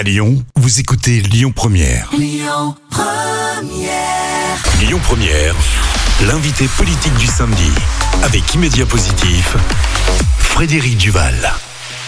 À Lyon, vous écoutez Lyon Première. Lyon Première, l'invité politique du samedi. Avec Immédiat Positif, Frédéric Duval.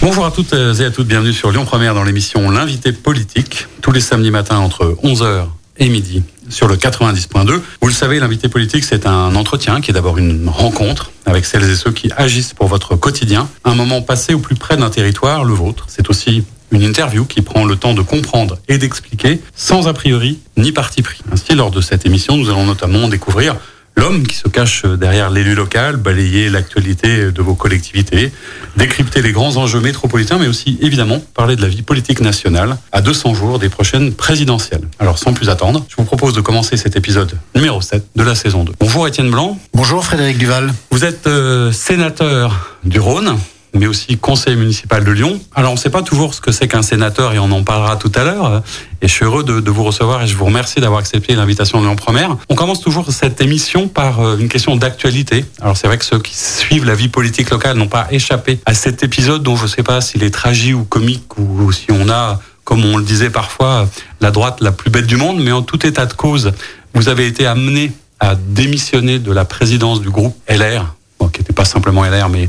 Bonjour à toutes et à toutes, bienvenue sur Lyon Première dans l'émission L'invité politique, tous les samedis matins entre 11h et midi sur le 90.2. Vous le savez, l'invité politique, c'est un entretien qui est d'abord une rencontre avec celles et ceux qui agissent pour votre quotidien, un moment passé au plus près d'un territoire, le vôtre. C'est aussi une interview qui prend le temps de comprendre et d'expliquer sans a priori ni parti pris. Ainsi, lors de cette émission, nous allons notamment découvrir l'homme qui se cache derrière l'élu local, balayer l'actualité de vos collectivités, décrypter les grands enjeux métropolitains, mais aussi évidemment parler de la vie politique nationale à 200 jours des prochaines présidentielles. Alors sans plus attendre, je vous propose de commencer cet épisode numéro 7 de la saison 2. Bonjour Étienne Blanc. Bonjour Frédéric Duval. Vous êtes euh, sénateur du Rhône mais aussi conseil municipal de Lyon. Alors, on ne sait pas toujours ce que c'est qu'un sénateur et on en parlera tout à l'heure. Et je suis heureux de, de, vous recevoir et je vous remercie d'avoir accepté l'invitation de Lyon Première. On commence toujours cette émission par euh, une question d'actualité. Alors, c'est vrai que ceux qui suivent la vie politique locale n'ont pas échappé à cet épisode dont je ne sais pas s'il est tragique ou comique ou si on a, comme on le disait parfois, la droite la plus bête du monde. Mais en tout état de cause, vous avez été amené à démissionner de la présidence du groupe LR qui n'était pas simplement LR, mais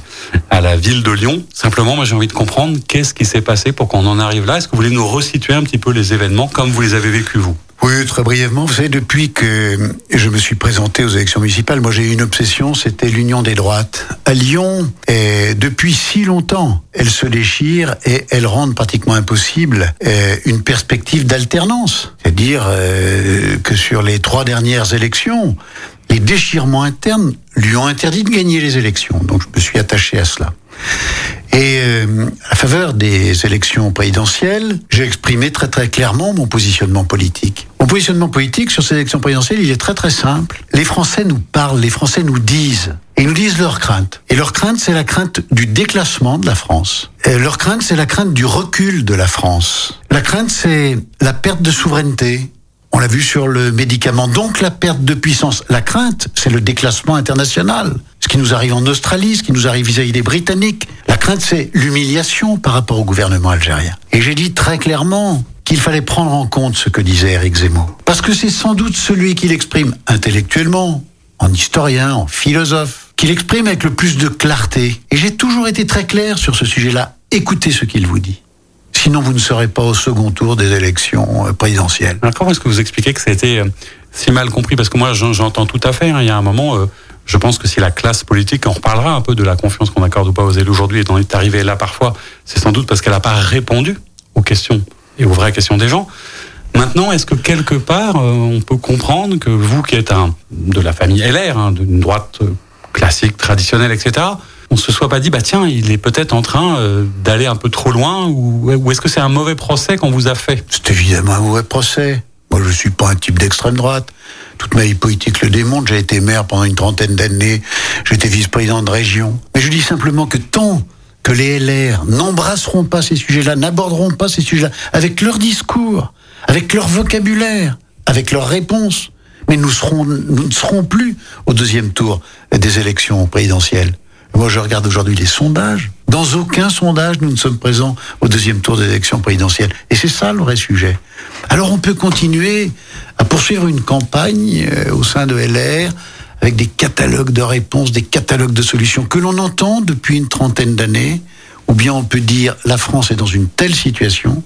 à la ville de Lyon. Simplement, moi j'ai envie de comprendre qu'est-ce qui s'est passé pour qu'on en arrive là. Est-ce que vous voulez nous resituer un petit peu les événements comme vous les avez vécus vous? Oui, très brièvement. Vous savez, depuis que je me suis présenté aux élections municipales, moi j'ai eu une obsession, c'était l'union des droites. À Lyon, et depuis si longtemps, elle se déchire et elle rend pratiquement impossible euh, une perspective d'alternance. C'est-à-dire euh, que sur les trois dernières élections, les déchirements internes lui ont interdit de gagner les élections. Donc je me suis attaché à cela. Et euh, à faveur des élections présidentielles, j'ai exprimé très très clairement mon positionnement politique. Mon positionnement politique sur ces élections présidentielles, il est très très simple. Les Français nous parlent, les Français nous disent, ils nous disent leur crainte. Et leur crainte, c'est la crainte du déclassement de la France. Et leur crainte, c'est la crainte du recul de la France. La crainte, c'est la perte de souveraineté, on l'a vu sur le médicament. Donc la perte de puissance, la crainte, c'est le déclassement international. Ce qui nous arrive en Australie, ce qui nous arrive vis-à-vis des Britanniques. La crainte, c'est l'humiliation par rapport au gouvernement algérien. Et j'ai dit très clairement qu'il fallait prendre en compte ce que disait Eric Zemmour. Parce que c'est sans doute celui qui l'exprime intellectuellement, en historien, en philosophe, qui l'exprime avec le plus de clarté. Et j'ai toujours été très clair sur ce sujet-là. Écoutez ce qu'il vous dit. Sinon, vous ne serez pas au second tour des élections euh, présidentielles. Alors, comment est-ce que vous expliquez que ça a été euh, si mal compris? Parce que moi, j'entends tout à fait. Hein, il y a un moment, euh, je pense que si la classe politique, on reparlera un peu de la confiance qu'on accorde ou pas aux élus aujourd'hui, étant est arrivé là parfois, c'est sans doute parce qu'elle n'a pas répondu aux questions et aux vraies questions des gens. Maintenant, est-ce que quelque part, on peut comprendre que vous, qui êtes un, de la famille LR, hein, d'une droite classique, traditionnelle, etc., on se soit pas dit, bah tiens, il est peut-être en train euh, d'aller un peu trop loin, ou, est-ce que c'est un mauvais procès qu'on vous a fait? C'est évidemment un mauvais procès. Moi, je suis pas un type d'extrême droite. Toute ma vie politique le démontre. J'ai été maire pendant une trentaine d'années. J'étais vice-président de région. Mais je dis simplement que tant que les LR n'embrasseront pas ces sujets-là, n'aborderont pas ces sujets-là, avec leur discours, avec leur vocabulaire, avec leurs réponses, mais nous, serons, nous ne serons plus au deuxième tour des élections présidentielles. Moi, je regarde aujourd'hui les sondages. Dans aucun sondage, nous ne sommes présents au deuxième tour des élections présidentielles. Et c'est ça le vrai sujet. Alors, on peut continuer à poursuivre une campagne euh, au sein de LR avec des catalogues de réponses, des catalogues de solutions que l'on entend depuis une trentaine d'années. Ou bien on peut dire la France est dans une telle situation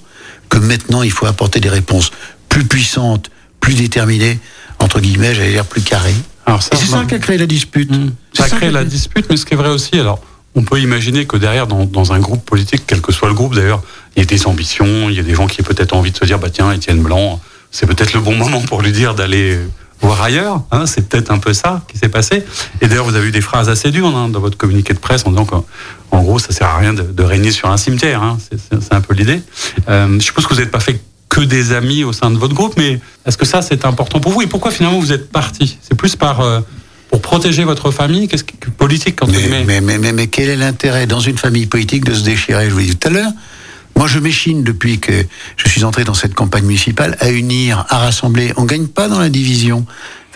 que maintenant il faut apporter des réponses plus puissantes, plus déterminées, entre guillemets, j'allais dire plus carrées. C'est ça qui a créé la dispute. Mmh. Ça a créé la dispute, mais ce qui est vrai aussi, alors on peut imaginer que derrière, dans, dans, un groupe politique, quel que soit le groupe d'ailleurs, il y a des ambitions, il y a des gens qui ont peut-être envie de se dire, bah tiens, Étienne Blanc, c'est peut-être le bon moment pour lui dire d'aller voir ailleurs. Hein, c'est peut-être un peu ça qui s'est passé. Et d'ailleurs, vous avez eu des phrases assez dures hein, dans votre communiqué de presse en disant qu'en gros, ça sert à rien de, de régner sur un cimetière. Hein, c'est un peu l'idée. Euh, je suppose que vous n'êtes pas fait que des amis au sein de votre groupe, mais est-ce que ça c'est important pour vous et pourquoi finalement vous êtes parti? C'est plus par euh, pour protéger votre famille Qu'est-ce que politique entre mais, mais, mais, mais, mais quel est l'intérêt dans une famille politique de se déchirer? Je vous l'ai dit tout à l'heure. Moi, je m'échine depuis que je suis entré dans cette campagne municipale à unir, à rassembler. On gagne pas dans la division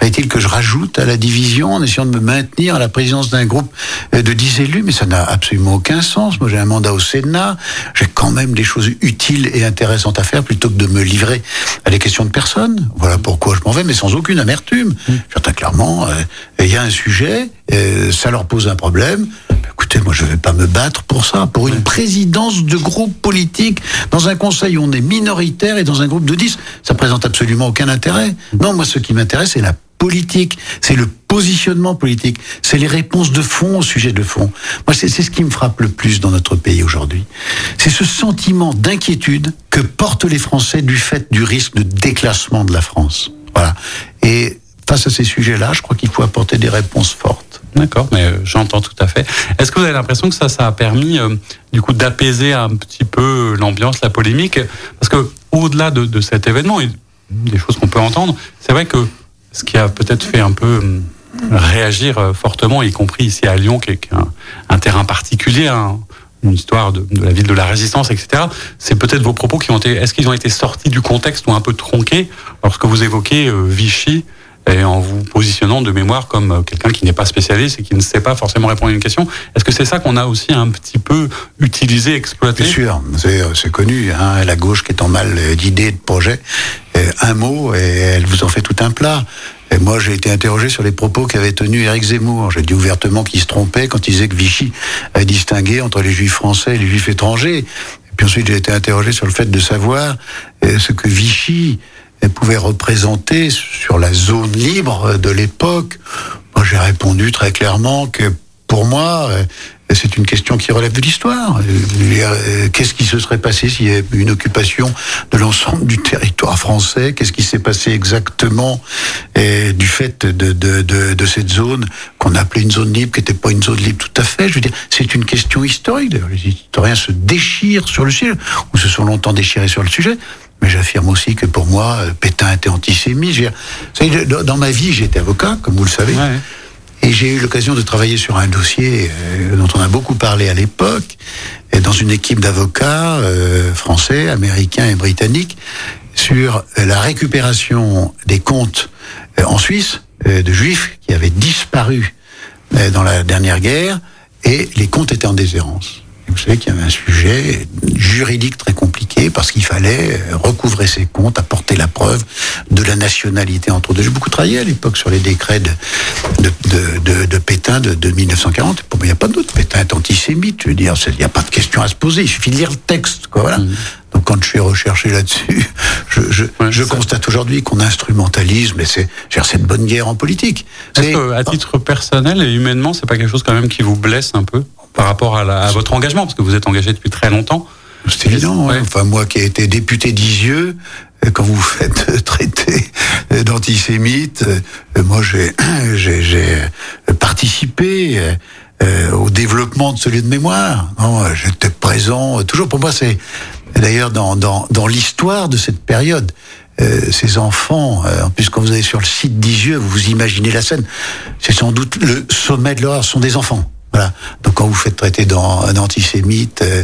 Fallait-il que je rajoute à la division en essayant de me maintenir à la présidence d'un groupe euh, de 10 élus? Mais ça n'a absolument aucun sens. Moi, j'ai un mandat au Sénat. J'ai quand même des choses utiles et intéressantes à faire plutôt que de me livrer à des questions de personnes. Voilà pourquoi je m'en vais, mais sans aucune amertume. Mmh. J'entends clairement, euh, il y a un sujet, euh, ça leur pose un problème. Écoutez, moi, je vais pas me battre pour ça, pour une présidence de groupe politique dans un conseil où on est minoritaire et dans un groupe de 10. Ça présente absolument aucun intérêt. Non, moi, ce qui m'intéresse, c'est la politique, c'est le positionnement politique, c'est les réponses de fond au sujet de fond. Moi, c'est ce qui me frappe le plus dans notre pays aujourd'hui. C'est ce sentiment d'inquiétude que portent les Français du fait du risque de déclassement de la France. Voilà. Et face à ces sujets-là, je crois qu'il faut apporter des réponses fortes. D'accord, mais euh, j'entends tout à fait. Est-ce que vous avez l'impression que ça, ça a permis, euh, du coup, d'apaiser un petit peu l'ambiance, la polémique? Parce que au-delà de, de, cet événement, et des choses qu'on peut entendre, c'est vrai que ce qui a peut-être fait un peu hum, réagir euh, fortement, y compris ici à Lyon, qui est un, terrain particulier, hein, une histoire de, la ville de la résistance, etc. C'est peut-être vos propos qui ont été, est-ce qu'ils ont été sortis du contexte ou un peu tronqués lorsque vous évoquez euh, Vichy et en vous positionnant de mémoire comme euh, quelqu'un qui n'est pas spécialiste et qui ne sait pas forcément répondre à une question. Est-ce que c'est ça qu'on a aussi un petit peu utilisé, exploité Bien sûr, c'est connu. Hein, la gauche qui est en mal d'idées, de projets, un mot et elle vous en fait tout un plat. Et moi, j'ai été interrogé sur les propos qu'avait tenus Éric Zemmour. J'ai dit ouvertement qu'il se trompait quand il disait que Vichy a distingué entre les juifs français et les juifs étrangers. Et puis ensuite, j'ai été interrogé sur le fait de savoir euh, ce que Vichy euh, pouvait représenter sur la zone libre de l'époque. Moi, j'ai répondu très clairement que pour moi, euh, c'est une question qui relève de l'histoire. Euh, qu'est-ce qui se serait passé s'il y avait une occupation de l'ensemble du territoire français? Qu'est-ce qui s'est passé exactement et du fait de, de, de, de cette zone qu'on appelait une zone libre, qui n'était pas une zone libre tout à fait? Je veux dire, c'est une question historique. D'ailleurs, les historiens se déchirent sur le sujet, ou se sont longtemps déchirés sur le sujet. Mais j'affirme aussi que pour moi, Pétain était antisémite. Dans ma vie, j'étais avocat, comme vous le savez. Ouais. Et j'ai eu l'occasion de travailler sur un dossier euh, dont on a beaucoup parlé à l'époque, dans une équipe d'avocats euh, français, américains et britanniques, sur la récupération des comptes euh, en Suisse de juifs qui avaient disparu dans la dernière guerre, et les comptes étaient en déshérence. Vous savez qu'il y avait un sujet juridique très compliqué parce qu'il fallait recouvrer ses comptes, apporter la preuve de la nationalité entre deux. J'ai beaucoup travaillé à l'époque sur les décrets de, de, de, de Pétain de, de 1940. il n'y a pas d'autre. Pétain est antisémite. Je veux dire, il n'y a pas de question à se poser. Il suffit de lire le texte. Quoi, voilà. Mmh. Donc quand je suis recherché là-dessus, je, je, ouais, je constate aujourd'hui qu'on instrumentalise, mais c'est cette bonne guerre en politique. Est-ce que, à titre personnel et humainement, c'est pas quelque chose quand même qui vous blesse un peu? Par rapport à, la, à, votre engagement, parce que vous êtes engagé depuis très longtemps. C'est évident. Ouais. Enfin, moi qui ai été député d'Isieux, quand vous faites traiter d'antisémite, moi j'ai participé euh, au développement de ce lieu de mémoire. J'étais présent. Toujours pour moi, c'est d'ailleurs dans, dans, dans l'histoire de cette période. Euh, ces enfants, euh, en plus quand vous allez sur le site d'Isieux, vous vous imaginez la scène, c'est sans doute le sommet de l'horreur, ce sont des enfants. Voilà. Donc quand vous faites traiter d'un antisémite, euh,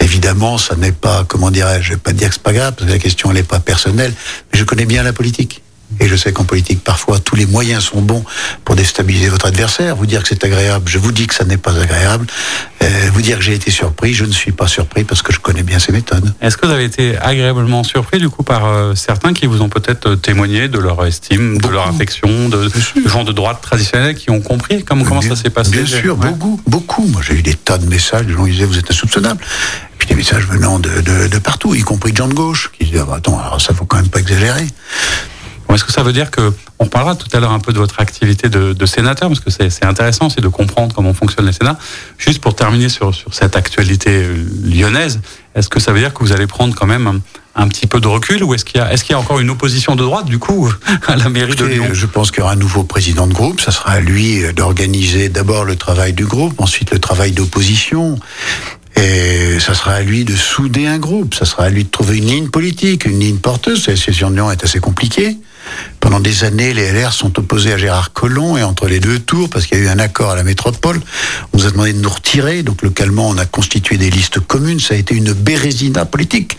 évidemment, ça n'est pas, comment dirais-je, je vais pas dire que c'est pas grave, parce que la question elle n'est pas personnelle, mais je connais bien la politique. Et je sais qu'en politique, parfois, tous les moyens sont bons pour déstabiliser votre adversaire. Vous dire que c'est agréable, je vous dis que ça n'est pas agréable. Euh, vous dire que j'ai été surpris, je ne suis pas surpris parce que je connais bien ces méthodes. Est-ce que vous avez été agréablement surpris, du coup, par euh, certains qui vous ont peut-être euh, témoigné de leur estime, beaucoup. de leur affection, de, de gens de droite traditionnels qui ont compris comment, comment ça s'est passé? Bien sûr, ouais. beaucoup, beaucoup. Moi, j'ai eu des tas de messages, les gens disaient vous êtes insoupçonnable puis des messages venant de, de, de, partout, y compris de gens de gauche, qui disaient ah, attends, alors ça faut quand même pas exagérer. Est-ce que ça veut dire que on parlera tout à l'heure un peu de votre activité de, de sénateur parce que c'est intéressant aussi de comprendre comment fonctionne le Sénat. Juste pour terminer sur, sur cette actualité lyonnaise, est-ce que ça veut dire que vous allez prendre quand même un, un petit peu de recul ou est-ce qu'il y a y encore une opposition de droite du coup à la mairie de Lyon? Je pense qu'il y aura un nouveau président de groupe. Ça sera à lui d'organiser d'abord le travail du groupe, ensuite le travail d'opposition. Et ça sera à lui de souder un groupe, ça sera à lui de trouver une ligne politique, une ligne porteuse. La situation de Lyon est assez compliquée. Pendant des années, les LR sont opposés à Gérard Collomb et entre les deux tours, parce qu'il y a eu un accord à la métropole, on nous a demandé de nous retirer. Donc localement, on a constitué des listes communes. Ça a été une bérésina politique.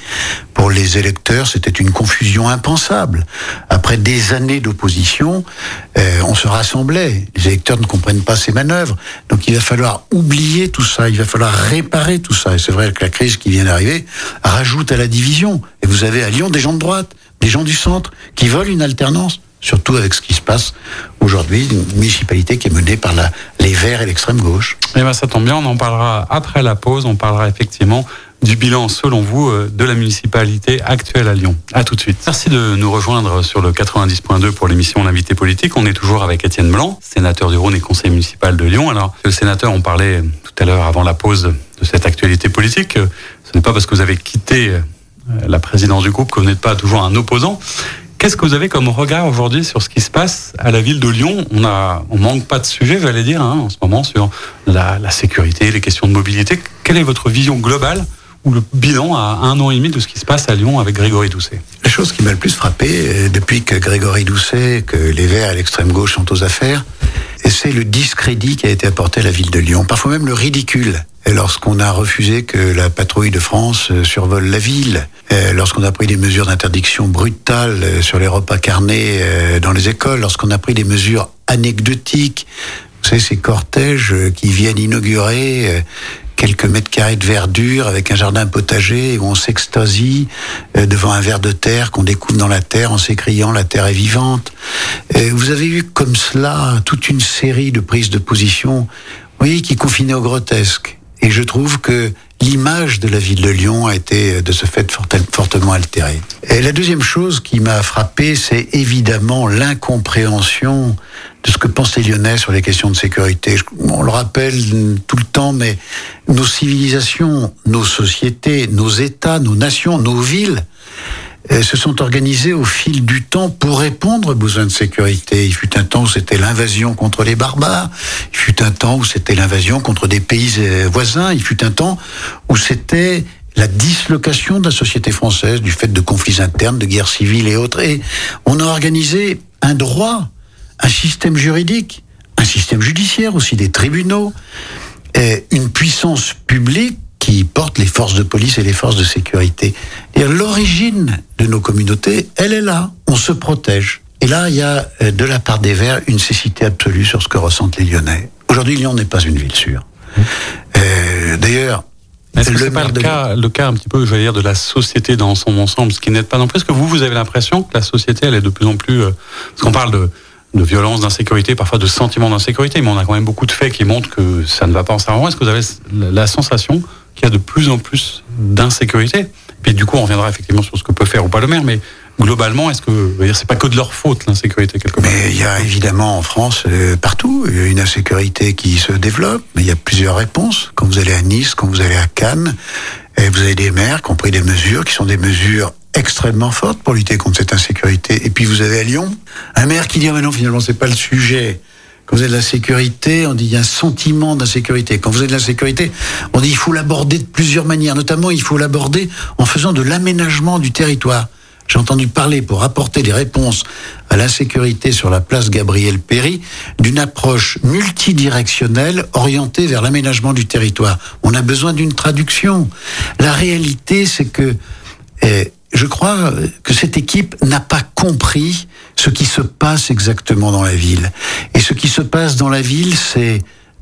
Pour les électeurs, c'était une confusion impensable. Après des années d'opposition, euh, on se rassemblait. Les électeurs ne comprennent pas ces manœuvres. Donc il va falloir oublier tout ça. Il va falloir réparer tout ça. Et c'est vrai que la crise qui vient d'arriver rajoute à la division. Et vous avez à Lyon des gens de droite, des gens du centre qui veulent une alternance surtout avec ce qui se passe aujourd'hui, une municipalité qui est menée par la, les Verts et l'extrême gauche. Eh bien, ça tombe bien, on en parlera après la pause, on parlera effectivement du bilan, selon vous, euh, de la municipalité actuelle à Lyon. À tout de suite. Merci de nous rejoindre sur le 90.2 pour l'émission L'invité politique. On est toujours avec Étienne Blanc, sénateur du Rhône et conseiller municipal de Lyon. Alors, le sénateur, on parlait tout à l'heure avant la pause de cette actualité politique. Ce n'est pas parce que vous avez quitté euh, la présidence du groupe que vous n'êtes pas toujours un opposant. Qu'est-ce que vous avez comme regard aujourd'hui sur ce qui se passe à la ville de Lyon? On a, on manque pas de sujets, j'allais dire, hein, en ce moment sur la, la, sécurité, les questions de mobilité. Quelle est votre vision globale ou le bilan à un an et demi de ce qui se passe à Lyon avec Grégory Doucet? La chose qui m'a le plus frappé euh, depuis que Grégory Doucet, que les Verts à l'extrême gauche sont aux affaires, c'est le discrédit qui a été apporté à la ville de Lyon, parfois même le ridicule. Lorsqu'on a refusé que la patrouille de France euh, survole la ville, euh, lorsqu'on a pris des mesures d'interdiction brutales euh, sur les repas carnés dans les écoles, lorsqu'on a pris des mesures anecdotiques, vous savez, ces cortèges qui viennent inaugurer quelques mètres carrés de verdure avec un jardin potager où on s'extasie devant un ver de terre qu'on découvre dans la terre en s'écriant la terre est vivante. Vous avez eu comme cela toute une série de prises de position, oui, qui confinaient au grotesque. Et je trouve que l'image de la ville de Lyon a été de ce fait fortement altérée. Et la deuxième chose qui m'a frappé, c'est évidemment l'incompréhension de ce que pensent les Lyonnais sur les questions de sécurité. On le rappelle tout le temps, mais nos civilisations, nos sociétés, nos États, nos nations, nos villes euh, se sont organisés au fil du temps pour répondre aux besoins de sécurité. Il fut un temps où c'était l'invasion contre les barbares, il fut un temps où c'était l'invasion contre des pays euh, voisins, il fut un temps où c'était la dislocation de la société française du fait de conflits internes, de guerres civiles et autres. Et on a organisé un droit, un système juridique, un système judiciaire aussi, des tribunaux, et une puissance publique qui porte les forces de police et les forces de sécurité. Et l'origine de nos communautés, elle est là. On se protège. Et là, il y a euh, de la part des Verts une cécité absolue sur ce que ressentent les Lyonnais. Aujourd'hui, Lyon n'est pas une ville sûre. Euh, D'ailleurs, est-ce que c'est pas le cas, le cas un petit peu, je vais dire, de la société dans son ensemble, ce qui n'aide pas non plus? Est-ce que vous, vous avez l'impression que la société, elle est de plus en plus, euh, parce qu'on parle de, de violence, d'insécurité, parfois de sentiment d'insécurité, mais on a quand même beaucoup de faits qui montrent que ça ne va pas en savoir. Est-ce que vous avez la sensation qu'il y a de plus en plus d'insécurité? Puis du coup, on reviendra effectivement sur ce que peut faire ou pas le maire, mais globalement, est-ce que c'est pas que de leur faute l'insécurité quelque part? Mais il y a évidemment en France euh, partout une insécurité qui se développe, mais il y a plusieurs réponses. Quand vous allez à Nice, quand vous allez à Cannes, et vous avez des maires qui ont pris des mesures qui sont des mesures extrêmement fortes pour lutter contre cette insécurité. Et puis vous avez à Lyon un maire qui dit ah mais non finalement c'est pas le sujet. Quand vous avez de la sécurité, on dit il y a un sentiment d'insécurité. Quand vous avez de la sécurité, on dit il faut l'aborder de plusieurs manières. Notamment, il faut l'aborder en faisant de l'aménagement du territoire. J'ai entendu parler, pour apporter des réponses à l'insécurité sur la place Gabriel Péry, d'une approche multidirectionnelle orientée vers l'aménagement du territoire. On a besoin d'une traduction. La réalité, c'est que eh, je crois que cette équipe n'a pas compris ce qui se passe exactement dans la ville. Et ce qui se passe dans la ville, c'est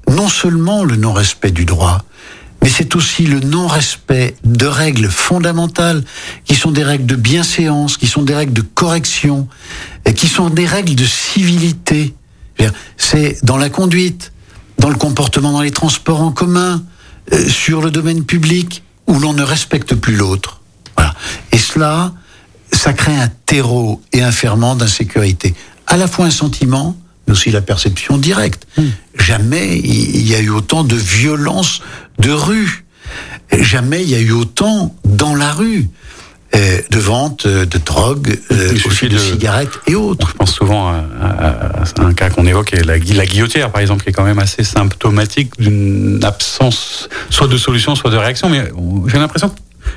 non seulement le non-respect du droit, mais c'est aussi le non-respect de règles fondamentales, qui sont des règles de bienséance, qui sont des règles de correction, et qui sont des règles de civilité. C'est dans la conduite, dans le comportement dans les transports en commun, euh, sur le domaine public, où l'on ne respecte plus l'autre. Et cela, ça crée un terreau et un ferment d'insécurité. À la fois un sentiment, mais aussi la perception directe. Hmm. Jamais il y a eu autant de violence de rue. Jamais il y a eu autant dans la rue. Euh, de vente de drogue, euh, aussi de, cigarettes et autres. Je pense souvent à, un cas qu'on évoque, la, la guillotière par exemple, qui est quand même assez symptomatique d'une absence soit de solution, soit de réaction. Mais j'ai l'impression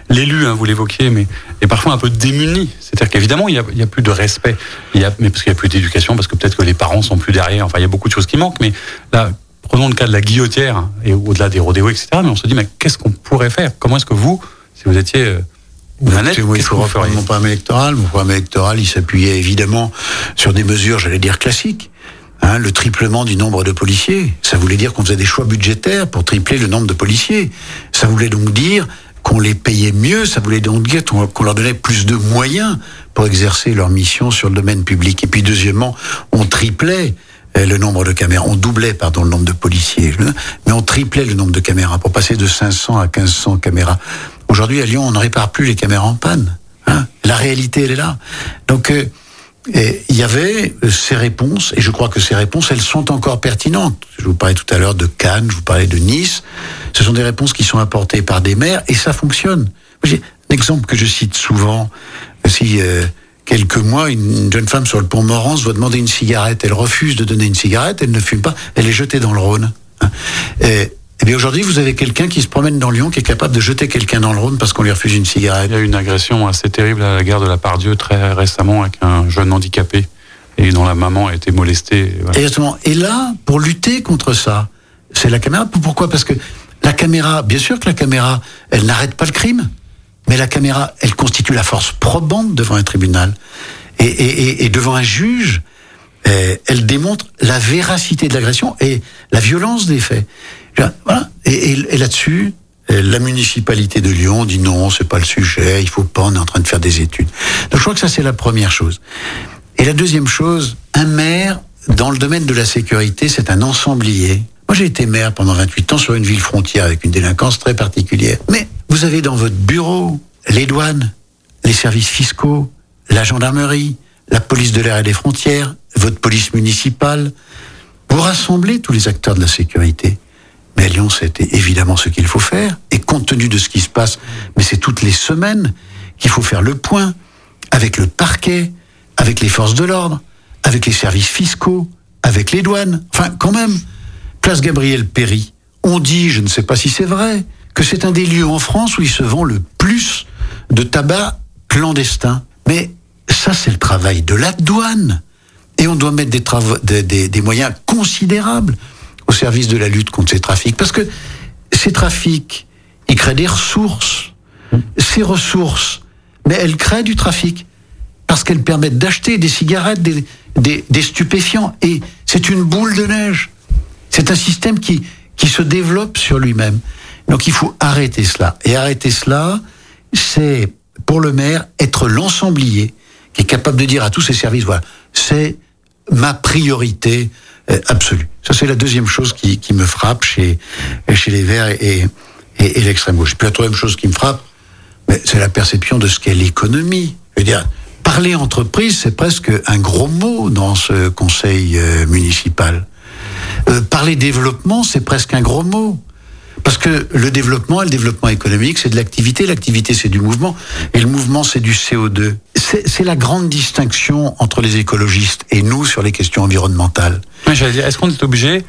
l'élu, hein, vous l'évoquiez, mais est parfois un peu démuni. C'est-à-dire qu'évidemment, il n'y a, plus de respect. Il y a, mais parce qu'il n'y a plus d'éducation, parce que peut-être que les parents sont plus derrière. Enfin, il y a beaucoup de choses qui manquent. Mais là, prenons le cas de la guillotière et au-delà des rodéos, etc. Mais on se dit, mais qu'est-ce qu'on pourrait faire? Comment est-ce que vous, si vous étiez euh, Manette, il faut refaire mon programme électoral. Mon programme électoral, il s'appuyait évidemment sur des mesures, j'allais dire classiques. Hein, le triplement du nombre de policiers. Ça voulait dire qu'on faisait des choix budgétaires pour tripler le nombre de policiers. Ça voulait donc dire qu'on les payait mieux, ça voulait donc dire qu'on leur donnait plus de moyens pour exercer leur mission sur le domaine public. Et puis deuxièmement, on triplait euh, le nombre de caméras, on doublait pardon le nombre de policiers, mais on triplait le nombre de caméras pour passer de 500 à 1500 caméras. Aujourd'hui à Lyon, on ne répare plus les caméras en panne. Hein. La réalité, elle est là. Donc euh, il y avait euh, ces réponses, et je crois que ces réponses, elles sont encore pertinentes. Je vous parlais tout à l'heure de Cannes, je vous parlais de Nice. Ce sont des réponses qui sont apportées par des maires, et ça fonctionne. Un exemple que je cite souvent. Si euh, quelques mois, une jeune femme sur le pont Morance doit demander une cigarette, elle refuse de donner une cigarette, elle ne fume pas, elle est jetée dans le Rhône. Hein. Et eh bien aujourd'hui, vous avez quelqu'un qui se promène dans Lyon, qui est capable de jeter quelqu'un dans le Rhône parce qu'on lui refuse une cigarette. Il y a eu une agression assez terrible à la gare de la Pardieu très récemment avec un jeune handicapé et dont la maman a été molestée. Exactement. Et là, pour lutter contre ça, c'est la caméra. Pourquoi? Parce que la caméra, bien sûr que la caméra, elle n'arrête pas le crime, mais la caméra, elle constitue la force probante devant un tribunal et, et, et devant un juge. Eh, elle démontre la véracité de l'agression et la violence des faits. Voilà. Et, là-dessus, euh, la municipalité de Lyon dit non, c'est pas le sujet, il faut pas, on est en train de faire des études. Donc je crois que ça c'est la première chose. Et la deuxième chose, un maire dans le domaine de la sécurité, c'est un ensemblier. Moi j'ai été maire pendant 28 ans sur une ville frontière avec une délinquance très particulière. Mais vous avez dans votre bureau les douanes, les services fiscaux, la gendarmerie, la police de l'air et des frontières, votre police municipale. Vous rassemblez tous les acteurs de la sécurité. Mais à Lyon, c'était évidemment ce qu'il faut faire. Et compte tenu de ce qui se passe, mais c'est toutes les semaines qu'il faut faire le point avec le parquet, avec les forces de l'ordre, avec les services fiscaux, avec les douanes. Enfin, quand même, place Gabriel Péry, on dit, je ne sais pas si c'est vrai, que c'est un des lieux en France où il se vend le plus de tabac clandestin. Mais ça, c'est le travail de la douane. Et on doit mettre des, moyens considérables au service de la lutte contre ces trafics. Parce que ces trafics, ils créent des ressources. Ces ressources, mais elles créent du trafic parce qu'elles permettent d'acheter des cigarettes, des, stupéfiants. Et c'est une boule de neige. C'est un système qui, qui se développe sur lui-même. Donc il faut arrêter cela. Et arrêter cela, c'est pour le maire être l'ensemblier qui est capable de dire à tous ses services, voilà, c'est ma priorité absolue. Ça, c'est la deuxième chose qui, qui, me frappe chez, chez les Verts et, et, et l'extrême gauche. Puis la troisième chose qui me frappe, c'est la perception de ce qu'est l'économie. Je veux dire, parler entreprise, c'est presque un gros mot dans ce conseil euh, municipal. Euh, parler développement, c'est presque un gros mot. Parce que le développement, le développement économique, c'est de l'activité, l'activité c'est du mouvement, et le mouvement c'est du CO2. C'est la grande distinction entre les écologistes et nous sur les questions environnementales. Est-ce qu'on est obligé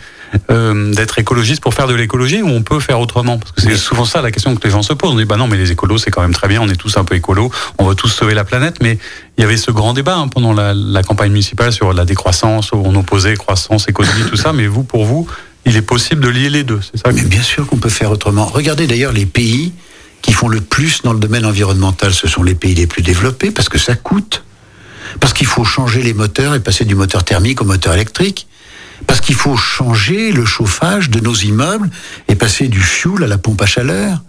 euh, d'être écologiste pour faire de l'écologie ou on peut faire autrement? Parce que c'est souvent ça la question que les gens se posent. On dit bah non mais les écolos c'est quand même très bien, on est tous un peu écolos, on va tous sauver la planète. Mais il y avait ce grand débat hein, pendant la, la, campagne municipale sur la décroissance, où on opposait croissance, économie, tout ça. Mais vous, pour vous, il est possible de lier les deux, c'est ça Mais bien sûr qu'on peut faire autrement. Regardez d'ailleurs les pays qui font le plus dans le domaine environnemental, ce sont les pays les plus développés parce que ça coûte. Parce qu'il faut changer les moteurs et passer du moteur thermique au moteur électrique. Parce qu'il faut changer le chauffage de nos immeubles et passer du fioul à la pompe à chaleur.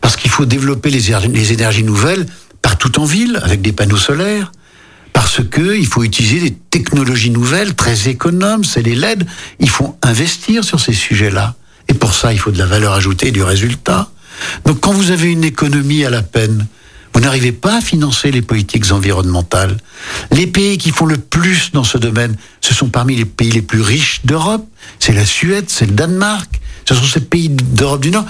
Parce qu'il faut développer les, les énergies nouvelles partout en ville avec des panneaux solaires parce que il faut utiliser des technologies nouvelles très économes, c'est les LED. Il faut investir sur ces sujets-là. Et pour ça, il faut de la valeur ajoutée et du résultat. Donc quand vous avez une économie à la peine, vous n'arrivez pas à financer les politiques environnementales. Les pays qui font le plus dans ce domaine, ce sont parmi les pays les plus riches d'Europe. C'est la Suède, c'est le Danemark. Ce sont ces pays d'Europe du Nord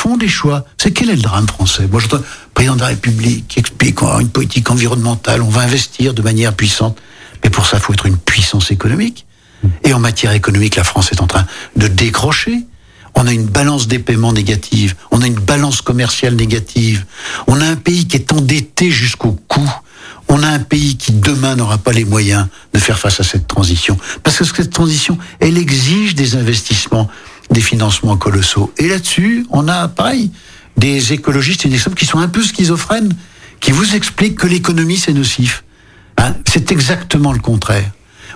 font des choix. C'est quel est le drame français Moi, je président de la République qui explique qu'on a une politique environnementale, on va investir de manière puissante. Mais pour ça, il faut être une puissance économique. Et en matière économique, la France est en train de décrocher. On a une balance des paiements négative, on a une balance commerciale négative, on a un pays qui est endetté jusqu'au cou, on a un pays qui demain n'aura pas les moyens de faire face à cette transition. Parce que cette transition, elle exige des investissements, des financements colossaux. Et là-dessus, on a, pareil, des écologistes et des hommes qui sont un peu schizophrènes, qui vous expliquent que l'économie, c'est nocif. Hein c'est exactement le contraire.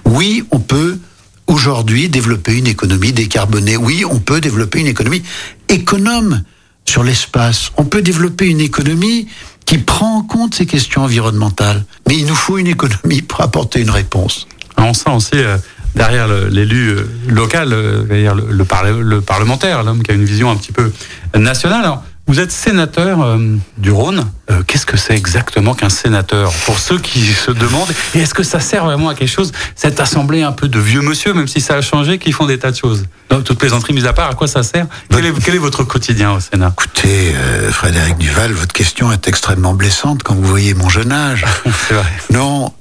Oui, on peut aujourd'hui développer une économie décarbonée. Oui, on peut développer une économie économe sur l'espace. On peut développer une économie qui prend en compte ces questions environnementales. Mais il nous faut une économie pour apporter une réponse. On sent aussi euh, derrière l'élu euh, local, euh, le, le, parlementaire, l'homme qui a une vision un petit peu nationale. Vous êtes sénateur euh, du Rhône. Euh, qu'est-ce que c'est exactement qu'un sénateur Pour ceux qui se demandent, et est-ce que ça sert vraiment à quelque chose Cette assemblée un peu de vieux monsieur, même si ça a changé, qui font des tas de choses? Donc, toute plaisanterie mise à part, à quoi ça sert? Quel est, quel est, votre quotidien au Sénat? Écoutez, euh, Frédéric Duval, votre question est extrêmement blessante quand vous voyez mon jeune âge. c'est vrai. Non,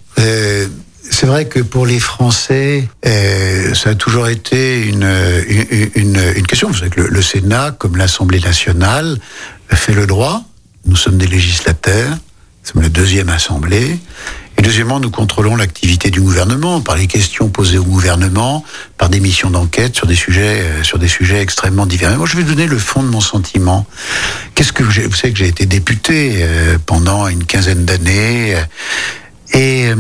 c'est vrai que pour les Français, euh, ça a toujours été une, une, une, question. Vous savez que le, Sénat, comme l'Assemblée nationale, fait le droit. Nous sommes des législateurs. Nous sommes la deuxième assemblée. Et deuxièmement, nous contrôlons l'activité du gouvernement par les questions posées au gouvernement, par des missions d'enquête sur des sujets euh, sur des sujets extrêmement divers. moi, je vais donner le fond de mon sentiment. Qu'est-ce que vous savez que j'ai été député euh, pendant une quinzaine d'années et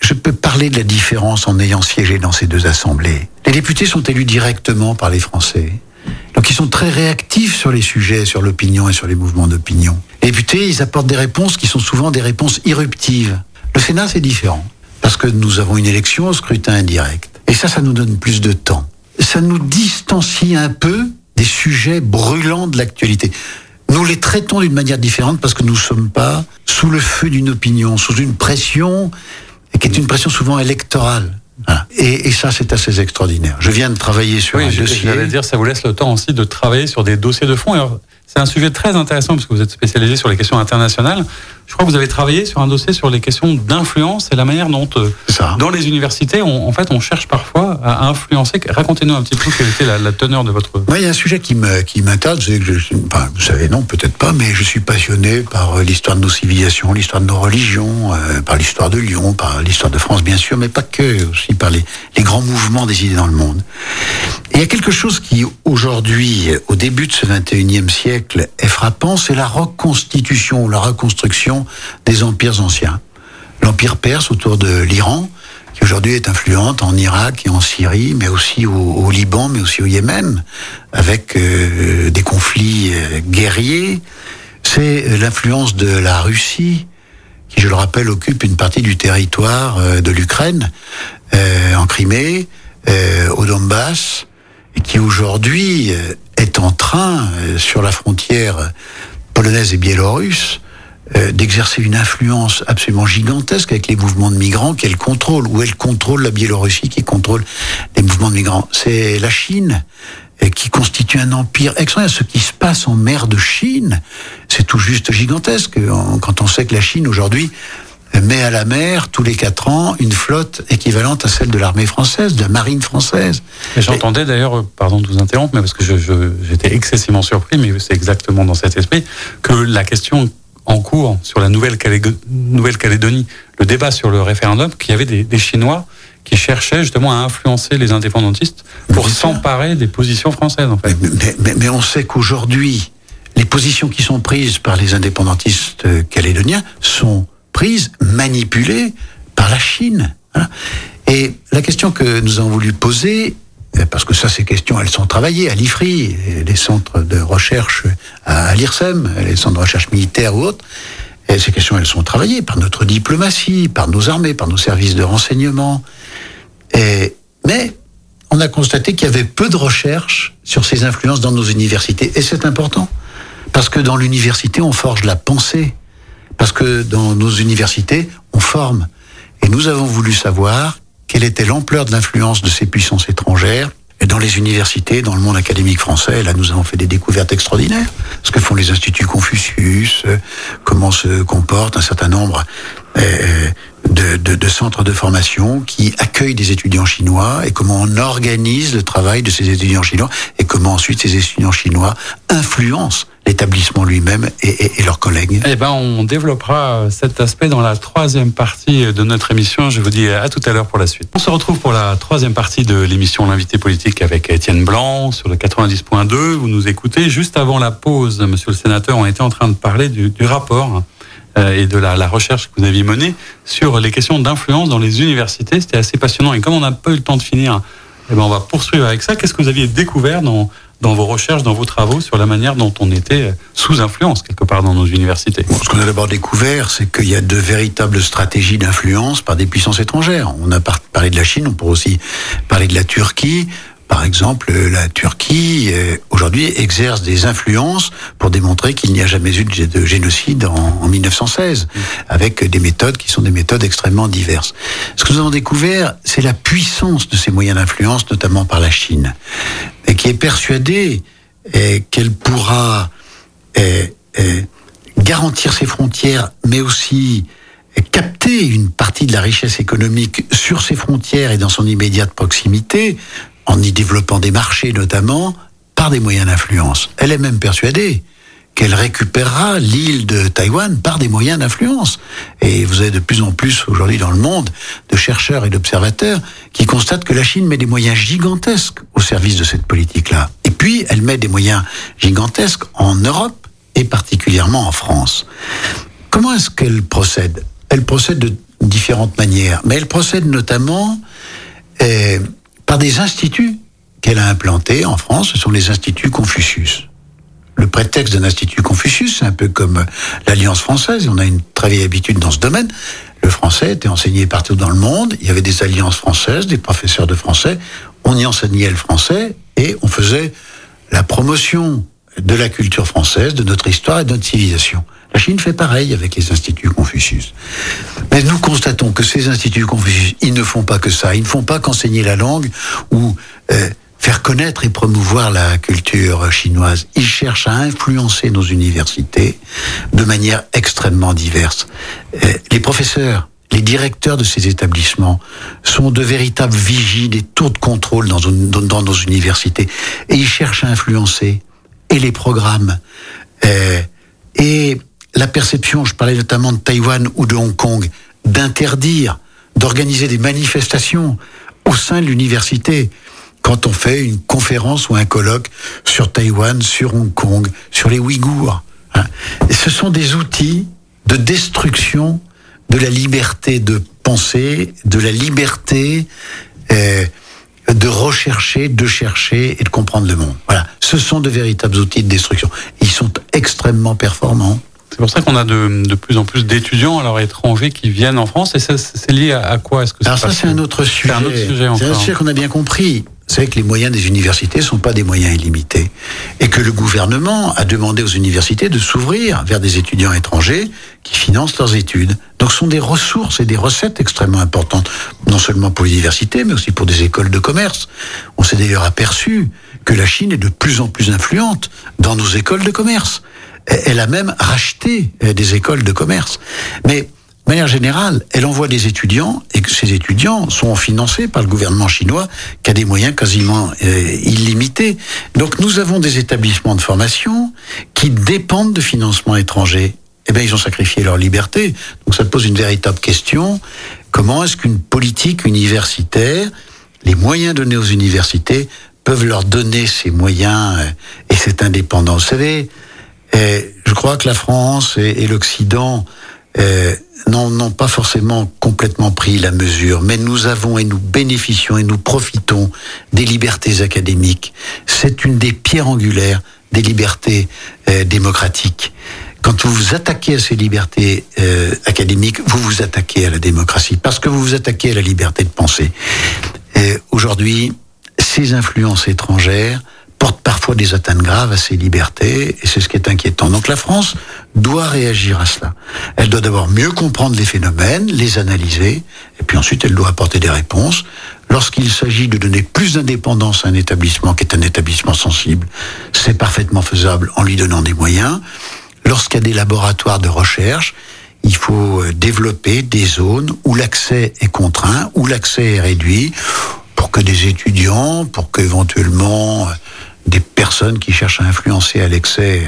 je peux parler de la différence en ayant siégé dans ces deux assemblées. Les députés sont élus directement par les Français. Donc ils sont très réactifs sur les sujets, sur l'opinion et sur les mouvements d'opinion. Les députés, ils apportent des réponses qui sont souvent des réponses irruptives. Le Sénat, c'est différent. Parce que nous avons une élection au scrutin indirect. Et ça, ça nous donne plus de temps. Ça nous distancie un peu des sujets brûlants de l'actualité. Nous les traitons d'une manière différente parce que nous ne sommes pas sous le feu d'une opinion, sous une pression qui est une pression souvent électorale. Et, et, ça, c'est assez extraordinaire. Je viens de travailler sur un je, dossier. J'allais dire, ça vous laisse le temps aussi de travailler sur des dossiers de fond. Alors, c'est un sujet très intéressant parce que vous êtes spécialisé sur les questions internationales. Je crois que vous avez travaillé sur un dossier sur les questions d'influence et la manière dont, euh, dans les universités, on, en fait, on cherche parfois à influencer. Racontez-nous un petit peu quelle était la, teneur de votre. Oui, il y a un sujet qui qui m'intéresse. Enfin, vous savez, non, peut-être pas, mais je suis passionné par euh, l'histoire de nos civilisations, l'histoire de nos religions, euh, par l'histoire de Lyon, par l'histoire de France, bien sûr, mais pas que, aussi par les, les grands mouvements des idées dans le monde. Et il y a quelque chose qui, aujourd'hui, au début de ce 21e siècle, est frappant, c'est la reconstitution, la reconstruction des empires anciens. L'empire perse autour de l'Iran, qui aujourd'hui est influente en Irak et en Syrie, mais aussi au, Liban, mais aussi au Yémen, avec euh, des conflits euh, guerriers. C'est l'influence de la Russie, qui, je le rappelle, occupe une partie du territoire euh, de l'Ukraine, en Crimée, au Donbass, et qui aujourd'hui est en train, sur la frontière polonaise et biélorusse, euh, d'exercer une influence absolument gigantesque avec les mouvements de migrants qu'elle contrôle, ou elle contrôle la Biélorussie qui contrôle les mouvements de migrants. C'est la Chine euh, qui constitue un empire extraordinaire. Ce qui se passe en mer de Chine, c'est tout juste gigantesque. Quand on sait que la Chine aujourd'hui met à la mer tous les quatre ans une flotte équivalente à celle de l'armée française, de la marine française. J'entendais d'ailleurs, pardon de vous interrompre, mais parce que j'étais excessivement surpris, mais c'est exactement dans cet esprit, que la question en cours sur la Nouvelle-Calédonie, le débat sur le référendum, qu'il y avait des, Chinois qui cherchaient justement à influencer les indépendantistes pour s'emparer des positions françaises. En fait. mais, on sait qu'aujourd'hui, les positions qui sont prises par les indépendantistes calédoniens sont manipulées par la Chine. Et la question que nous avons voulu poser euh, parce que ça, ces questions, elles sont travaillées à l'IFRI, les centres de recherche à l'IRSEM, les centres de recherche militaire ou autres. Ces questions, elles sont travaillées par notre diplomatie, par nos armées, par nos services de renseignement. Mais on a constaté qu'il y avait peu de recherche sur ces influences dans nos universités. Et c'est important. Parce que dans l'université, on forge la pensée. Parce que dans nos universités, on forme. Et nous avons voulu savoir quelle était l'ampleur de l'influence de ces puissances étrangères et dans les universités, dans le monde académique français, là, nous avons fait des découvertes extraordinaires. Ce que font les instituts Confucius, euh, comment se comportent un certain nombre euh, de, de, de, centres de formation qui accueillent des étudiants chinois et comment on organise le travail de ces étudiants chinois et comment ensuite ces étudiants chinois influencent l'établissement lui-même et, leurs collègues. Eh ben, on développera cet aspect dans la troisième partie de notre émission. Je vous dis à tout à l'heure pour la suite. On se retrouve pour la troisième partie de l'émission L'invité politique avec Étienne Blanc sur le 90.2. Vous nous écoutez juste avant la pause, Monsieur le Sénateur. On était en train de parler du, du rapport euh, et de la, la, recherche que vous aviez menée sur les questions d'influence dans les universités. C'était assez passionnant. Et comme on n'a pas eu le temps de finir, eh ben on va poursuivre avec ça. Qu'est-ce que vous aviez découvert dans, dans vos recherches, dans vos travaux, sur la manière dont on était sous influence quelque part dans nos universités bon, Ce qu'on a d'abord découvert, c'est qu'il y a de véritables stratégies d'influence par des puissances étrangères. On a parlé de la Chine, on pourrait aussi parler de la Turquie. Par exemple, la Turquie euh, aujourd'hui exerce des influences pour démontrer qu'il n'y a jamais eu de génocide en, en 1916, mmh. avec des méthodes qui sont des méthodes extrêmement diverses. Ce que nous avons découvert, c'est la puissance de ces moyens d'influence, notamment par la Chine, et qui est persuadée euh, qu'elle pourra euh, garantir ses frontières, mais aussi capter une partie de la richesse économique sur ses frontières et dans son immédiate proximité, en y développant des marchés notamment, par des moyens d'influence. Elle est même persuadée qu'elle récupérera l'île de Taïwan par des moyens d'influence. Et vous avez de plus en plus aujourd'hui dans le monde de chercheurs et d'observateurs qui constatent que la Chine met des moyens gigantesques au service de cette politique-là. Et puis, elle met des moyens gigantesques en Europe et particulièrement en France. Comment est-ce qu'elle procède? Elle procède de différentes manières, mais elle procède notamment... Euh, par des instituts qu'elle a implantés en France, ce sont les instituts Confucius. Le prétexte d'un institut Confucius, c'est un peu comme l'Alliance française, on a une très vieille habitude dans ce domaine. Le français était enseigné partout dans le monde, il y avait des alliances françaises, des professeurs de français, on y enseignait le français, et on faisait la promotion de la culture française, de notre histoire et de notre civilisation. La Chine fait pareil avec les instituts Confucius. Mais nous constatons que ces instituts Confucius, ils ne font pas que ça. Ils ne font pas qu'enseigner la langue ou euh, faire connaître et promouvoir la culture chinoise. Ils cherchent à influencer nos universités de manière extrêmement diverse. Euh, les professeurs, les directeurs de ces établissements sont de véritables vigies des tours de contrôle dans, dans, nos universités. Et ils cherchent à influencer et les programmes. Euh, et la perception, je parlais notamment de Taïwan ou de Hong Kong, d'interdire, d'organiser des manifestations au sein de l'université quand on fait une conférence ou un colloque sur Taïwan, sur Hong Kong, sur les Ouïghours. Hein. Ce sont des outils de destruction de la liberté de penser, de la liberté euh, de rechercher, de chercher et de comprendre le monde. Voilà, ce sont de véritables outils de destruction. Ils sont extrêmement performants. C'est pour ça qu'on a de, de, plus en plus d'étudiants alors étrangers qui viennent en France. Et c'est lié à, à, quoi Est-ce que Alors ça, c'est un autre sujet. C'est un autre sujet encore. C'est un sujet qu'on a bien compris. C'est que les moyens des universités sont pas des moyens illimités. Et que le gouvernement a demandé aux universités de s'ouvrir vers des étudiants étrangers qui financent leurs études. Donc ce sont des ressources et des recettes extrêmement importantes, non seulement pour les universités, mais aussi pour des écoles de commerce. On s'est d'ailleurs aperçu que la Chine est de plus en plus influente dans nos écoles de commerce. Elle a même racheté des écoles de commerce. Mais de manière générale, elle envoie des étudiants et ces étudiants sont financés par le gouvernement chinois qui a des moyens quasiment euh, illimités. Donc nous avons des établissements de formation qui dépendent de financements étrangers. Eh bien, ils ont sacrifié leur liberté. Donc ça pose une véritable question. Comment est-ce qu'une politique universitaire, les moyens donnés aux universités, peuvent leur donner ces moyens et cette indépendance? Vous savez, je crois que la France et, et l'Occident euh, n'ont pas forcément complètement pris la mesure, mais nous avons et nous bénéficions et nous profitons des libertés académiques. C'est une des pierres angulaires des libertés euh, démocratiques. Quand vous vous attaquez à ces libertés euh, académiques, vous vous attaquez à la démocratie, parce que vous vous attaquez à la liberté de penser. Aujourd'hui, ces influences étrangères portent parfois des atteintes graves à ces libertés, et c'est ce qui est inquiétant. Donc la France doit réagir à cela. Elle doit d'abord mieux comprendre les phénomènes, les analyser, et puis ensuite elle doit apporter des réponses. Lorsqu'il s'agit de donner plus d'indépendance à un établissement qui est un établissement sensible, c'est parfaitement faisable en lui donnant des moyens. Lorsqu'il y a des laboratoires de recherche, il faut euh, développer des zones où l'accès est contraint, où l'accès est réduit, pour que des étudiants, pour qu'éventuellement euh, qui cherchent à influencer à l'excès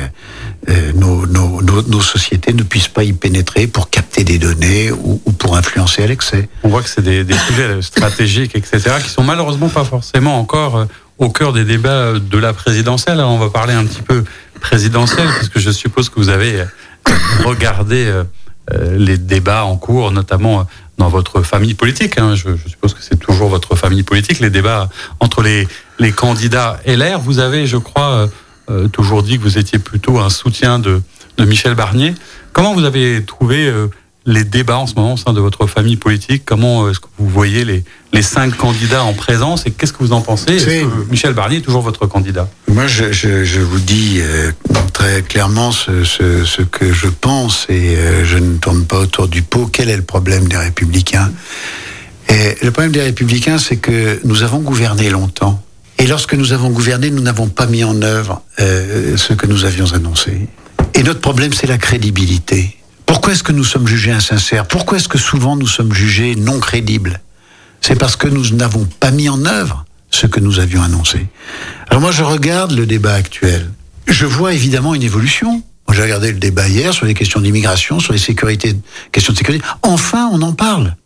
euh, nos, sociétés ne puissent pas y pénétrer pour capter des données ou, ou pour influencer à l'excès. On voit que c'est des, des, sujets stratégiques, etc., qui sont malheureusement pas forcément encore au cœur des débats de la présidentielle. Alors on va parler un petit peu présidentielle, puisque je suppose que vous avez regardé euh, les débats en cours, notamment euh, dans votre famille politique. Hein. Je, je, suppose que c'est toujours votre famille politique, les débats entre les, les candidats LR. Vous avez, je crois, euh, toujours dit que vous étiez plutôt un soutien de, de Michel Barnier. Comment vous avez trouvé les débats en ce moment au sein de votre famille politique Comment est-ce que vous voyez les, les cinq candidats en présence et qu'est-ce que vous en pensez? Que Michel Barnier est toujours votre candidat? Moi, je, je, je vous dis euh, très clairement ce, ce, ce, que je pense et euh, je ne tourne pas autour du pot. Quel est le problème des républicains? Et Le problème des républicains, c'est que nous avons gouverné longtemps. Et lorsque nous avons gouverné, nous n'avons pas mis en œuvre euh, ce que nous avions annoncé. Et notre problème, c'est la crédibilité. Pourquoi est-ce que nous sommes jugés insincères? Pourquoi est-ce que souvent nous sommes jugés non crédibles? C'est parce que nous n'avons pas mis en œuvre ce que nous avions annoncé. Alors moi, je regarde le débat actuel. Je vois évidemment une évolution. J'ai regardé le débat hier sur les questions d'immigration, sur les sécurités, questions de sécurité. Enfin, on en parle.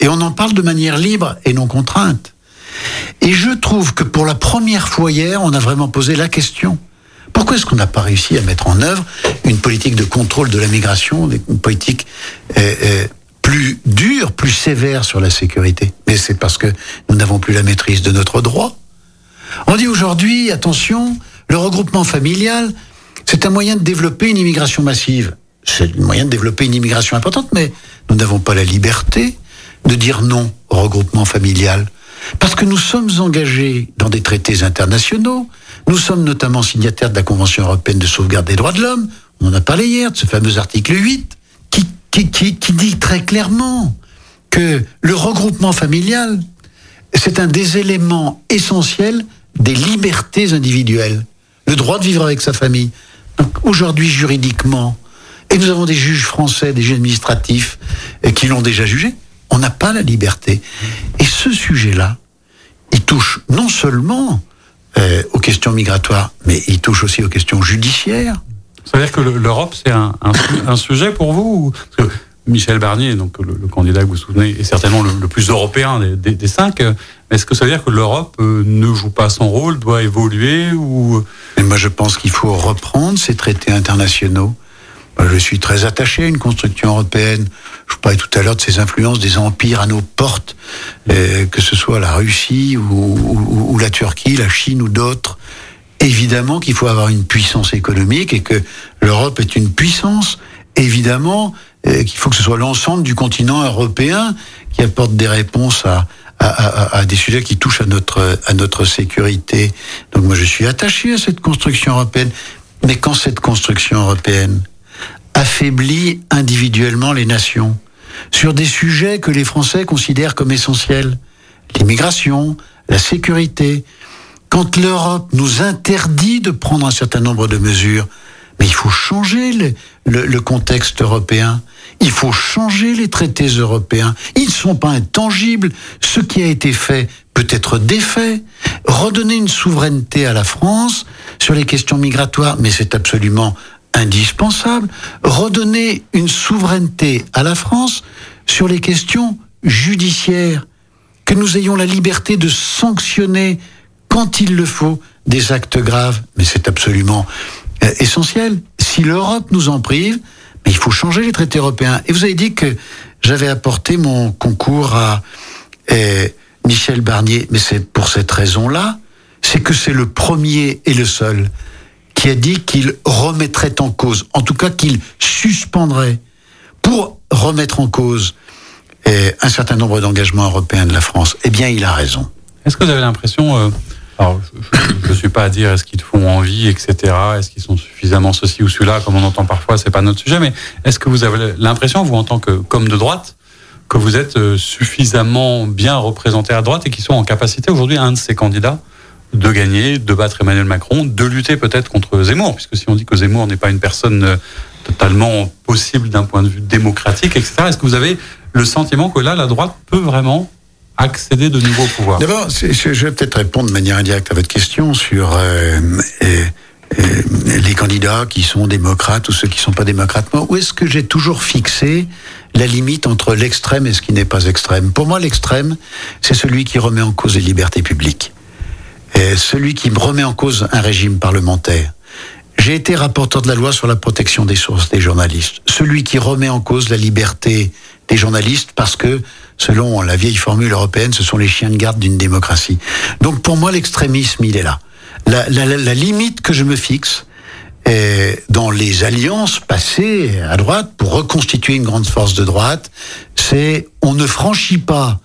Et on en parle de manière libre et non contrainte. Et je trouve que pour la première fois hier, on a vraiment posé la question. Pourquoi est-ce qu'on n'a pas réussi à mettre en œuvre une politique de contrôle de la migration, une politique euh, euh, plus dure, plus sévère sur la sécurité? Mais c'est parce que nous n'avons plus la maîtrise de notre droit. On dit aujourd'hui, attention, le regroupement familial, c'est un moyen de développer une immigration massive. C'est un moyen de développer une immigration importante, mais nous n'avons pas la liberté de dire non au regroupement familial. Parce que nous sommes engagés dans des traités internationaux, nous sommes notamment signataires de la Convention européenne de sauvegarde des droits de l'homme. On en a parlé hier de ce fameux article 8 qui, dit très clairement que le regroupement familial, c'est un des éléments essentiels des libertés individuelles. Le droit de vivre avec sa famille. Aujourd'hui, juridiquement, et nous avons des juges français, des juges administratifs qui l'ont déjà jugé, on n'a pas la liberté. Et ce sujet-là, il touche non seulement euh, aux questions migratoires, mais il touche aussi aux questions judiciaires. Ça veut dire que l'Europe, c'est un, un, un, sujet pour vous Parce que Michel Barnier, donc le, le, candidat que vous soutenez, est certainement le, le plus européen des, des, des cinq. Est-ce que ça veut dire que l'Europe euh, ne joue pas son rôle, doit évoluer ou Mais Moi, je pense qu'il faut reprendre ces traités internationaux. Moi, je suis très attaché à une construction européenne. Je vous parlais tout à l'heure de ces influences des empires à nos portes, euh, que ce soit la Russie ou, la Turquie, la Chine ou d'autres. Évidemment qu'il faut avoir une puissance économique et que l'Europe est une puissance. Évidemment euh, qu'il faut que ce soit l'ensemble du continent européen qui apporte des réponses à, à, des sujets qui touchent à notre, à notre sécurité. Donc moi je suis attaché à cette construction européenne. Mais quand cette construction européenne affaiblit individuellement les nations sur des sujets que les Français considèrent comme essentiels, l'immigration, la sécurité, quand l'Europe nous interdit de prendre un certain nombre de mesures, mais il faut changer le, contexte européen. Il faut changer les traités européens. Ils ne sont pas intangibles. Ce qui a été fait peut être défait. Redonner une souveraineté à la France sur les questions migratoires, mais c'est absolument indispensable. Redonner une souveraineté à la France sur les questions judiciaires. Que nous ayons la liberté de sanctionner quand il le faut des actes graves. Mais c'est absolument euh, essentiel. Si l'Europe nous en prive, mais il faut changer les traités européens. Et vous avez dit que j'avais apporté mon concours à euh, Michel Barnier, mais c'est pour cette raison-là, c'est que c'est le premier et le seul qui a dit qu'il remettrait en cause, en tout cas qu'il suspendrait, pour remettre en cause euh, un certain nombre d'engagements européens de la France. Eh bien, il a raison. Est-ce que vous avez l'impression euh alors, je ne suis pas à dire est-ce qu'ils font envie, etc. Est-ce qu'ils sont suffisamment ceci ou cela, comme on entend parfois, c'est pas notre sujet. Mais est-ce que vous avez l'impression, vous en tant que comme de droite, que vous êtes euh, suffisamment bien représenté à droite et qu'ils sont en capacité aujourd'hui, un de ces candidats, de gagner, de battre Emmanuel Macron, de lutter peut-être contre Zemmour, puisque si on dit que Zemmour n'est pas une personne euh, totalement possible d'un point de vue démocratique, etc., est-ce que vous avez le sentiment que là, la droite peut vraiment accéder de nouveau au pouvoir? D'abord, je vais peut-être répondre de manière indirecte à votre question sur euh, les candidats qui sont démocrates ou ceux qui ne sont pas démocrates. où est-ce que j'ai toujours fixé la limite entre l'extrême et ce qui n'est pas extrême? Pour moi, l'extrême, c'est celui qui remet en cause les libertés publiques. Celui qui remet en cause un régime parlementaire. J'ai été rapporteur de la loi sur la protection des sources des journalistes. Celui qui remet en cause la liberté des journalistes parce que, selon la vieille formule européenne, ce sont les chiens de garde d'une démocratie. Donc pour moi, l'extrémisme, il est là. La, la, la, limite que je me fixe, dans les alliances passées à droite pour reconstituer une grande force de droite, c'est on ne franchit pas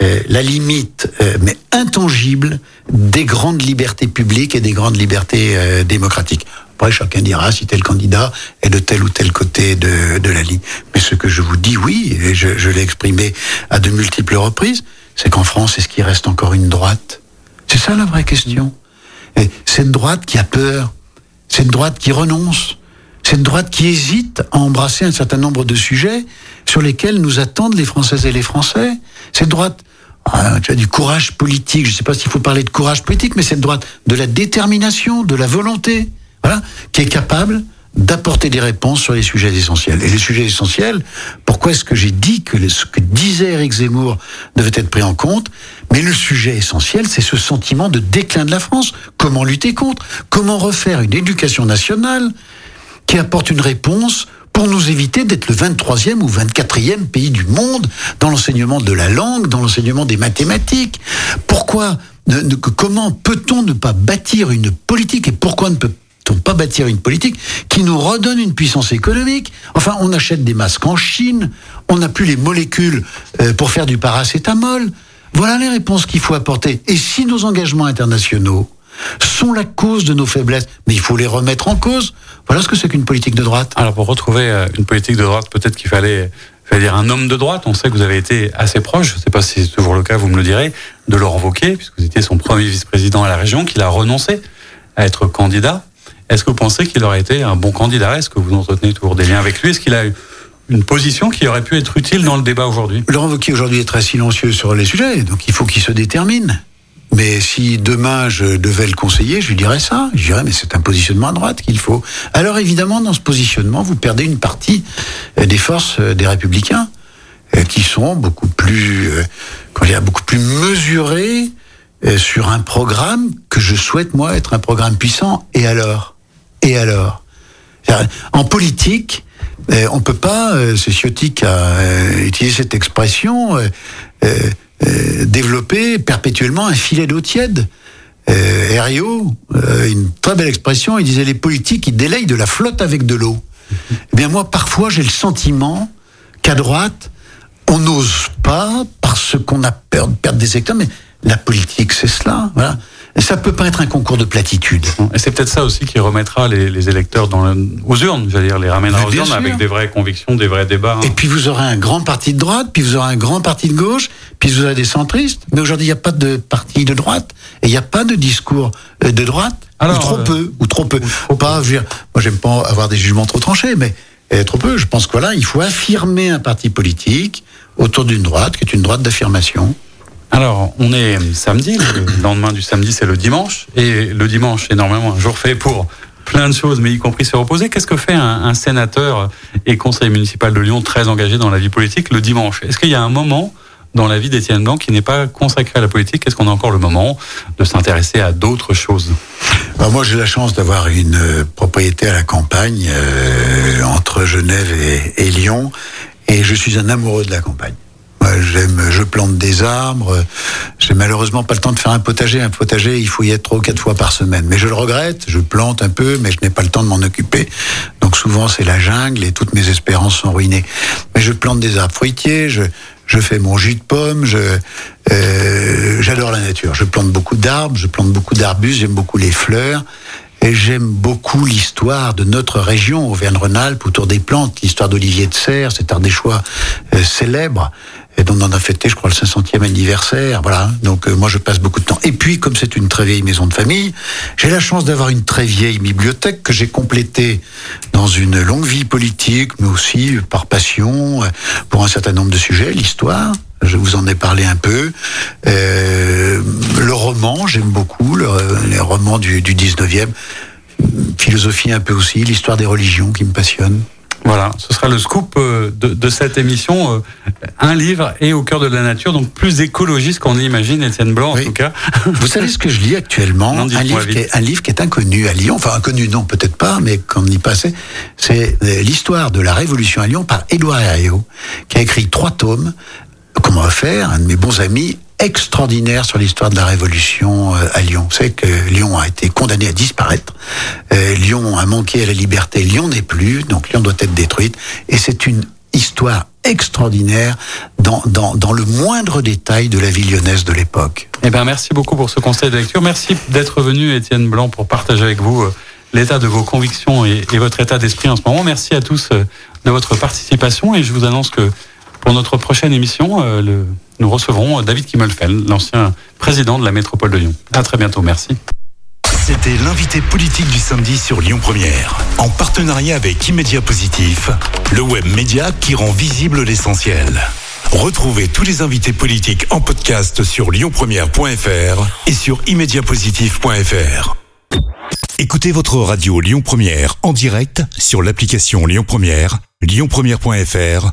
euh, la limite, euh, mais intangible, des grandes libertés publiques et des grandes libertés euh, démocratiques. Après, chacun dira si tel candidat est de tel ou tel côté de, de la ligne. Mais ce que je vous dis, oui, et je, je l'ai exprimé à de multiples reprises, c'est qu'en France, est-ce qu'il reste encore une droite? C'est ça la vraie question. Et cette droite qui a peur, cette droite qui renonce, cette droite qui hésite à embrasser un certain nombre de sujets sur lesquels nous attendent les Françaises et les Français. Cette droite ah, tu du courage politique, je ne sais pas s'il faut parler de courage politique, mais cette droite de la détermination, de la volonté, voilà, qui est capable d'apporter des réponses sur les sujets essentiels. Et les sujets essentiels, pourquoi est-ce que j'ai dit que ce que disait Eric Zemmour devait être pris en compte? Mais le sujet essentiel, c'est ce sentiment de déclin de la France. Comment lutter contre? Comment refaire une éducation nationale qui apporte une réponse pour nous éviter d'être le 23e ou 24e pays du monde dans l'enseignement de la langue, dans l'enseignement des mathématiques Pourquoi Comment peut-on ne pas bâtir une politique et pourquoi ne peut pas bâtir une politique qui nous redonne une puissance économique? Enfin, on achète des masques en Chine, on n'a plus les molécules euh, pour faire du paracétamol. Voilà les réponses qu'il faut apporter. Et si nos engagements internationaux sont la cause de nos faiblesses, mais il faut les remettre en cause. Voilà ce que c'est qu'une politique de droite. Alors pour retrouver euh, une politique de droite, peut-être qu'il fallait, fallait dire un homme de droite. On sait que vous avez été assez proche, je ne sais pas si c'est toujours le cas, vous me le direz, de Laurent Wauquiez, puisque vous étiez son premier vice-président à la région, qu'il a renoncé à être candidat. Est-ce que vous pensez qu'il aurait été un bon candidat? Est-ce que vous entretenez toujours des liens avec lui? Est-ce qu'il a eu une position qui aurait pu être utile dans le débat aujourd'hui? Laurent Wauquiez aujourd'hui est très silencieux sur les sujets, donc il faut qu'il se détermine. Mais si demain je devais le conseiller, je lui dirais ça. Je dirais, mais c'est un positionnement à droite qu'il faut. Alors évidemment, dans ce positionnement, vous perdez une partie euh, des forces euh, des républicains, euh, qui sont beaucoup plus, beaucoup plus mesurées sur un programme que je souhaite, moi, être un programme puissant. Et alors? Et alors? En politique, on peut pas, c'est Ciotti a utilisé cette expression, développer perpétuellement un filet d'eau tiède. Herriot, une très belle expression, il disait les politiques, ils délayent de la flotte avec de l'eau. Eh bien moi, parfois, j'ai le sentiment qu'à droite, on n'ose pas parce qu'on a peur de perdre des secteurs, mais la politique, c'est cela. Voilà. Ça peut pas être un concours de platitude. Et c'est peut-être ça aussi qui remettra les, électeurs dans aux urnes, j'allais dire, les ramènera aux urnes avec des vraies convictions, des vrais débats. Et puis vous aurez un grand parti de droite, puis vous aurez un grand parti de gauche, puis vous aurez des centristes. Mais aujourd'hui, il n'y a pas de parti de droite et il n'y a pas de discours euh, de droite. Alors, ou trop euh, peu, ou trop peu. Ou pas, je veux dire, moi j'aime pas avoir des jugements trop tranchés, mais euh, trop peu. Je pense que voilà, il faut affirmer un parti politique autour d'une droite qui est une droite d'affirmation. Alors, on est samedi, le lendemain du samedi, c'est le dimanche. Et le dimanche est normalement un jour fait pour plein de choses, mais y compris se reposer. Qu'est-ce que fait un, sénateur et conseiller municipal de Lyon très engagé dans la vie politique le dimanche? Est-ce qu'il y a un moment dans la vie d'Étienne Blanc qui n'est pas consacré à la politique? Est-ce qu'on a encore le moment de s'intéresser à d'autres choses? Bah, Moi, j'ai la chance d'avoir une euh, propriété à la campagne euh, entre Genève et Lyon, et je suis un amoureux de la campagne j'aime, je plante des arbres. J'ai malheureusement pas le temps de faire un potager. Un potager, il faut y être trois ou quatre fois par semaine. Mais je le regrette. Je plante un peu, mais je n'ai pas le temps de m'en occuper. Donc souvent c'est la jungle et toutes mes espérances sont ruinées. Mais je plante des arbres fruitiers. Je, je fais mon jus de pomme. Je, euh, j'adore la nature. Je plante beaucoup d'arbres. Je plante beaucoup d'arbustes. J'aime beaucoup les fleurs. Et j'aime beaucoup l'histoire de notre région, Auvergne-Rhône-Alpes, autour des plantes, l'histoire d'Olivier de Serres, cet ardéchois euh, célèbre, et dont on en a fêté, je crois, le 500e anniversaire. Voilà. Donc, euh, moi, je passe beaucoup de temps. Et puis, comme c'est une très vieille maison de famille, j'ai la chance d'avoir une très vieille bibliothèque que j'ai complétée dans une longue vie politique, mais aussi par passion, euh, pour un certain nombre de sujets, l'histoire. Je vous en ai parlé un peu. Euh, le roman, j'aime beaucoup, le, les romans du, du 19e. Philosophie un peu aussi, l'histoire des religions qui me passionne. Voilà, ce sera le scoop euh, de, de cette émission. euh, Un livre et au cœur de la nature, donc plus écologiste qu'on imagine, Étienne Blanc en tout cas. Vous savez ce que je lis actuellement? Non, un, livre qui est, un livre qui est inconnu à Lyon, enfin inconnu non, peut-être pas, mais qu'on y passait. C'est l'histoire de la Révolution à Lyon par Édouard Herriot, qui a écrit trois tomes. Comment va faire Un de mes bons amis extraordinaire sur l'histoire de la Révolution euh, à Lyon. Vous savez que Lyon a été condamné à disparaître. Euh, Lyon a manqué à la liberté. Lyon n'est plus, donc Lyon doit être détruite. Et c'est une histoire extraordinaire dans, le moindre détail de la vie lyonnaise de l'époque. Eh ben, merci beaucoup pour ce conseil de lecture. Merci d'être venu, Étienne Blanc, pour partager avec vous euh, l'état de vos convictions et, votre état d'esprit en ce moment. Merci à tous de votre participation et je vous annonce que pour notre prochaine émission, euh, nous recevrons David Kimmelfeld, l'ancien président de la métropole de Lyon. À très bientôt. Merci. C'était l'invité politique du samedi sur Lyon Première, en partenariat avec Immédia Positif, le web média qui rend visible l'essentiel. Retrouvez tous les invités politiques en podcast sur lyonpremière.fr et sur immédiapositif.fr. Écoutez votre radio Lyon Première en direct sur l'application Lyon Première, lyonpremière.fr